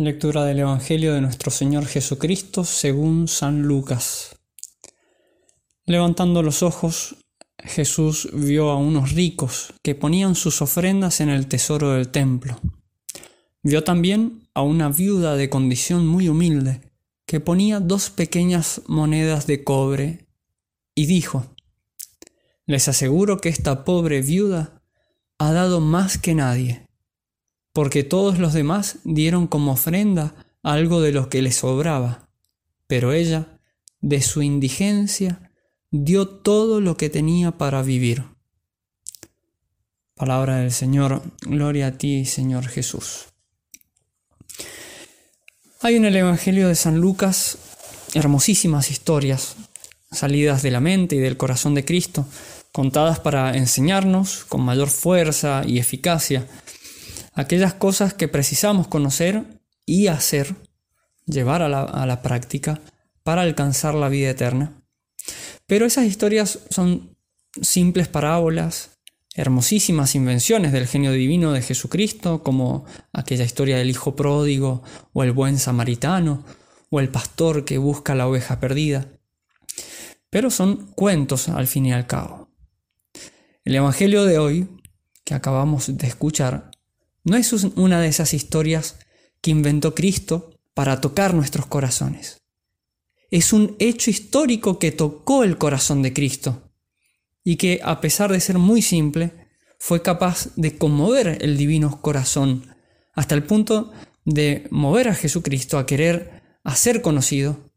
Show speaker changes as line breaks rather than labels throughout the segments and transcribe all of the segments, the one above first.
Lectura del Evangelio de nuestro Señor Jesucristo según San Lucas. Levantando los ojos, Jesús vio a unos ricos que ponían sus ofrendas en el tesoro del templo. Vio también a una viuda de condición muy humilde que ponía dos pequeñas monedas de cobre y dijo, Les aseguro que esta pobre viuda ha dado más que nadie porque todos los demás dieron como ofrenda algo de lo que le sobraba, pero ella, de su indigencia, dio todo lo que tenía para vivir. Palabra del Señor, gloria a ti, Señor Jesús. Hay en el Evangelio de San Lucas hermosísimas historias salidas de la mente y del corazón de Cristo, contadas para enseñarnos con mayor fuerza y eficacia aquellas cosas que precisamos conocer y hacer, llevar a la, práctica para alcanzar la vida eterna. Pero esas historias son simples parábolas, hermosísimas invenciones del genio divino de Jesucristo, como aquella historia del hijo pródigo, o el buen samaritano, o el pastor que busca la oveja perdida. Pero son cuentos al fin y al cabo. El Evangelio de hoy, que acabamos de escuchar, no es una de esas historias que inventó Cristo para tocar nuestros corazones. Es un hecho histórico que tocó el corazón de Cristo y que, a pesar de ser muy simple, fue capaz de conmover el divino corazón hasta el punto de mover a Jesucristo a querer hacer conocido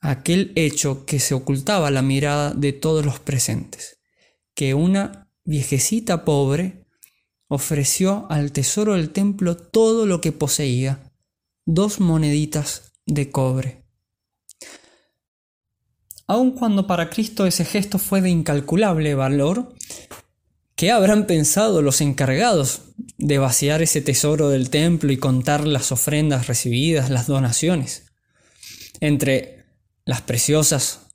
aquel hecho que se ocultaba a la mirada de todos los presentes, que una viejecita pobre ofreció al tesoro del templo todo lo que poseía, dos moneditas de cobre. Aun cuando para Cristo ese gesto fue de incalculable valor, ¿qué habrán pensado los encargados de vaciar ese tesoro del templo y contar las ofrendas recibidas, las donaciones? Entre las preciosas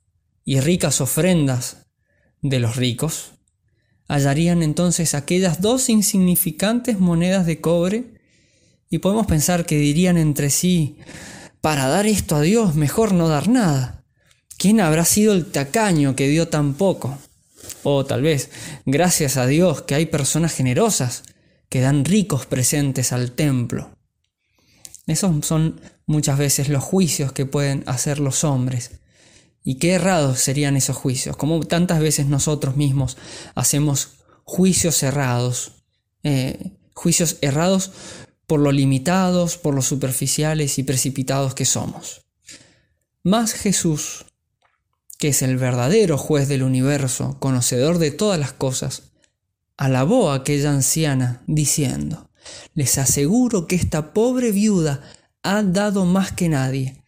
y ricas ofrendas de los ricos, hallarían entonces aquellas dos insignificantes monedas de cobre y podemos pensar que dirían entre sí, para dar esto a Dios mejor no dar nada. ¿Quién habrá sido el tacaño que dio tan poco? O tal vez, gracias a Dios que hay personas generosas que dan ricos presentes al templo. Esos son muchas veces los juicios que pueden hacer los hombres y qué errados serían esos juicios, como tantas veces nosotros mismos hacemos juicios errados, eh, juicios errados por lo limitados, por lo superficiales y precipitados que somos. Más Jesús, que es el verdadero juez del universo, conocedor de todas las cosas, alabó a aquella anciana, diciendo, Les aseguro que esta pobre viuda ha dado más que nadie,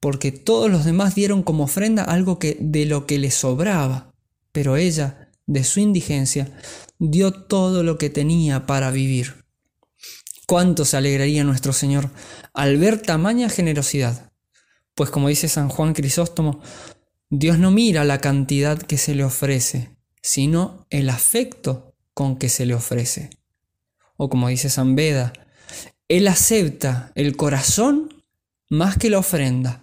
porque todos los demás dieron como ofrenda algo que de lo que le sobraba, pero ella, de su indigencia, dio todo lo que tenía para vivir. ¿Cuánto se alegraría nuestro Señor al ver tamaña generosidad? Pues como dice San Juan Crisóstomo, Dios no mira la cantidad que se le ofrece, sino el afecto con que se le ofrece. O como dice San Beda, Él acepta el corazón más que la ofrenda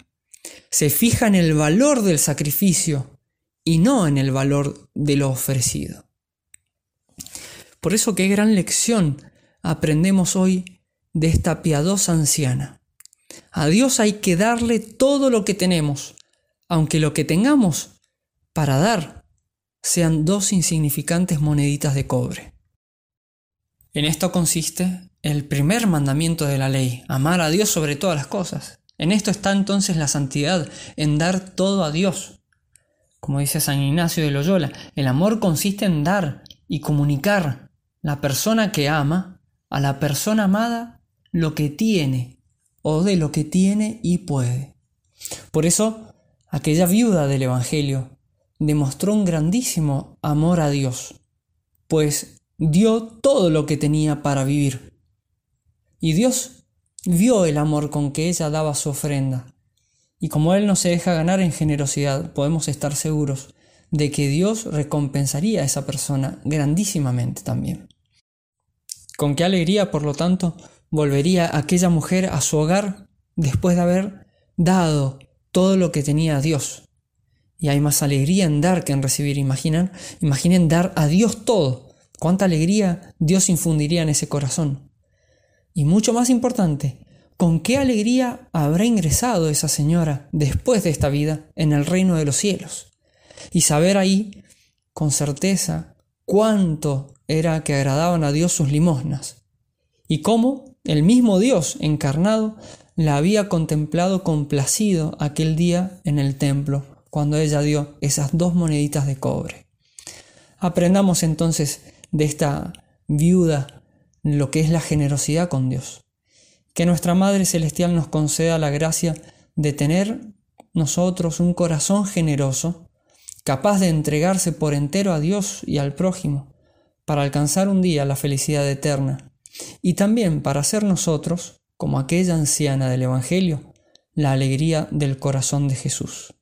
se fija en el valor del sacrificio y no en el valor de lo ofrecido. Por eso qué gran lección aprendemos hoy de esta piadosa anciana. A Dios hay que darle todo lo que tenemos, aunque lo que tengamos para dar sean dos insignificantes moneditas de cobre. En esto consiste el primer mandamiento de la ley, amar a Dios sobre todas las cosas. En esto está entonces la santidad, en dar todo a Dios. Como dice San Ignacio de Loyola, el amor consiste en dar y comunicar la persona que ama a la persona amada lo que tiene o de lo que tiene y puede. Por eso, aquella viuda del Evangelio demostró un grandísimo amor a Dios, pues dio todo lo que tenía para vivir. Y Dios vio el amor con que ella daba su ofrenda. Y como Él no se deja ganar en generosidad, podemos estar seguros de que Dios recompensaría a esa persona grandísimamente también. Con qué alegría, por lo tanto, volvería aquella mujer a su hogar después de haber dado todo lo que tenía a Dios. Y hay más alegría en dar que en recibir, imaginan. Imaginen dar a Dios todo. Cuánta alegría Dios infundiría en ese corazón. Y mucho más importante, con qué alegría habrá ingresado esa señora después de esta vida en el reino de los cielos. Y saber ahí, con certeza, cuánto era que agradaban a Dios sus limosnas. Y cómo el mismo Dios encarnado la había contemplado complacido aquel día en el templo, cuando ella dio esas dos moneditas de cobre. Aprendamos entonces de esta viuda lo que es la generosidad con Dios. Que nuestra Madre Celestial nos conceda la gracia de tener nosotros un corazón generoso, capaz de entregarse por entero a Dios y al prójimo, para alcanzar un día la felicidad eterna, y también para ser nosotros como aquella anciana del Evangelio, la alegría del corazón de Jesús.